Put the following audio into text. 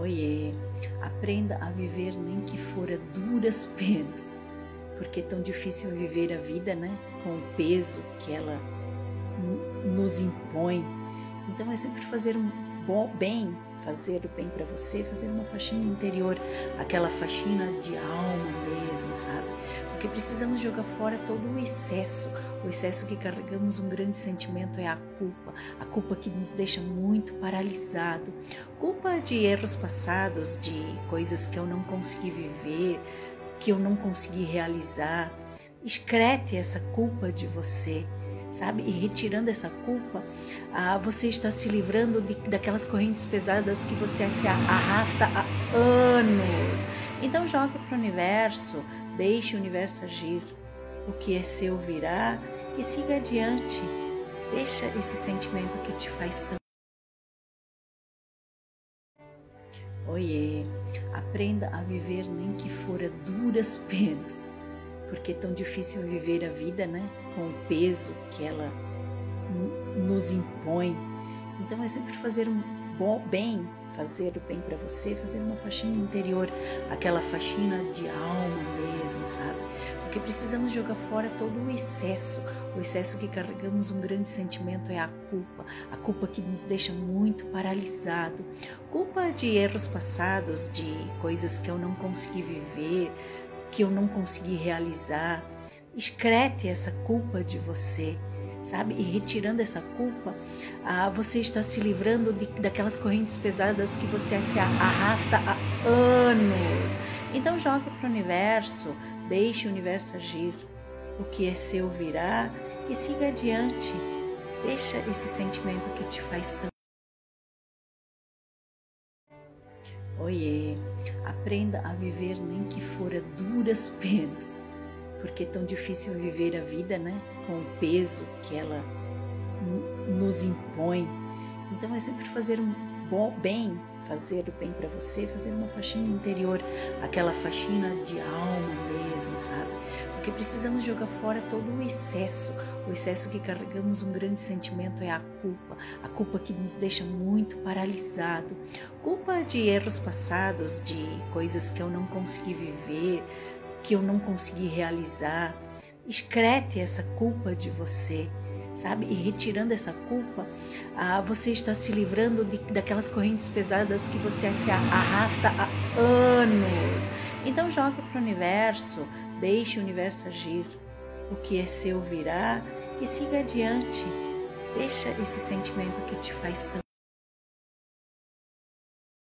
Oiê, aprenda a viver nem que for a duras penas, porque é tão difícil viver a vida, né? Com o peso que ela nos impõe. Então é sempre fazer um bom, bem, fazer o bem para você, fazer uma faxina interior, aquela faxina de alma mesmo, sabe? Porque precisamos jogar fora todo o excesso, o excesso que carregamos um grande sentimento é a culpa, a culpa que nos deixa muito paralisado, culpa de erros passados, de coisas que eu não consegui viver, que eu não consegui realizar. Excrete essa culpa de você sabe? E retirando essa culpa, ah, você está se livrando de, daquelas correntes pesadas que você se arrasta há anos. Então jogue para o universo, deixe o universo agir. O que é seu virá e siga adiante. Deixa esse sentimento que te faz tão Oiê, aprenda a viver nem que for a duras penas porque é tão difícil viver a vida, né? Com o peso que ela nos impõe. Então é sempre fazer um bom, bem, fazer o bem para você, fazer uma faxina interior, aquela faxina de alma mesmo, sabe? Porque precisamos jogar fora todo o excesso. O excesso que carregamos um grande sentimento é a culpa, a culpa que nos deixa muito paralisado. Culpa de erros passados, de coisas que eu não consegui viver, que eu não consegui realizar. Excrete essa culpa de você, sabe? E retirando essa culpa, ah, você está se livrando de, daquelas correntes pesadas que você se arrasta há anos. Então jogue para o universo, deixe o universo agir. O que é seu virá e siga adiante. Deixa esse sentimento que te faz tão Oiê, aprenda a viver nem que for a duras penas, porque é tão difícil viver a vida, né? Com o peso que ela nos impõe. Então é sempre fazer um bom, bem, fazer o bem para você, fazer uma faxina interior, aquela faxina de alma mesmo, sabe? Porque precisamos jogar fora todo o excesso, o excesso que carregamos um grande sentimento é a culpa, a culpa que nos deixa muito paralisado, culpa de erros passados, de coisas que eu não consegui viver, que eu não consegui realizar. Excrete essa culpa de você sabe? E retirando essa culpa, ah, você está se livrando de, daquelas correntes pesadas que você se arrasta há anos. Então jogue para o universo, deixe o universo agir. O que é seu virá e siga adiante. Deixa esse sentimento que te faz tão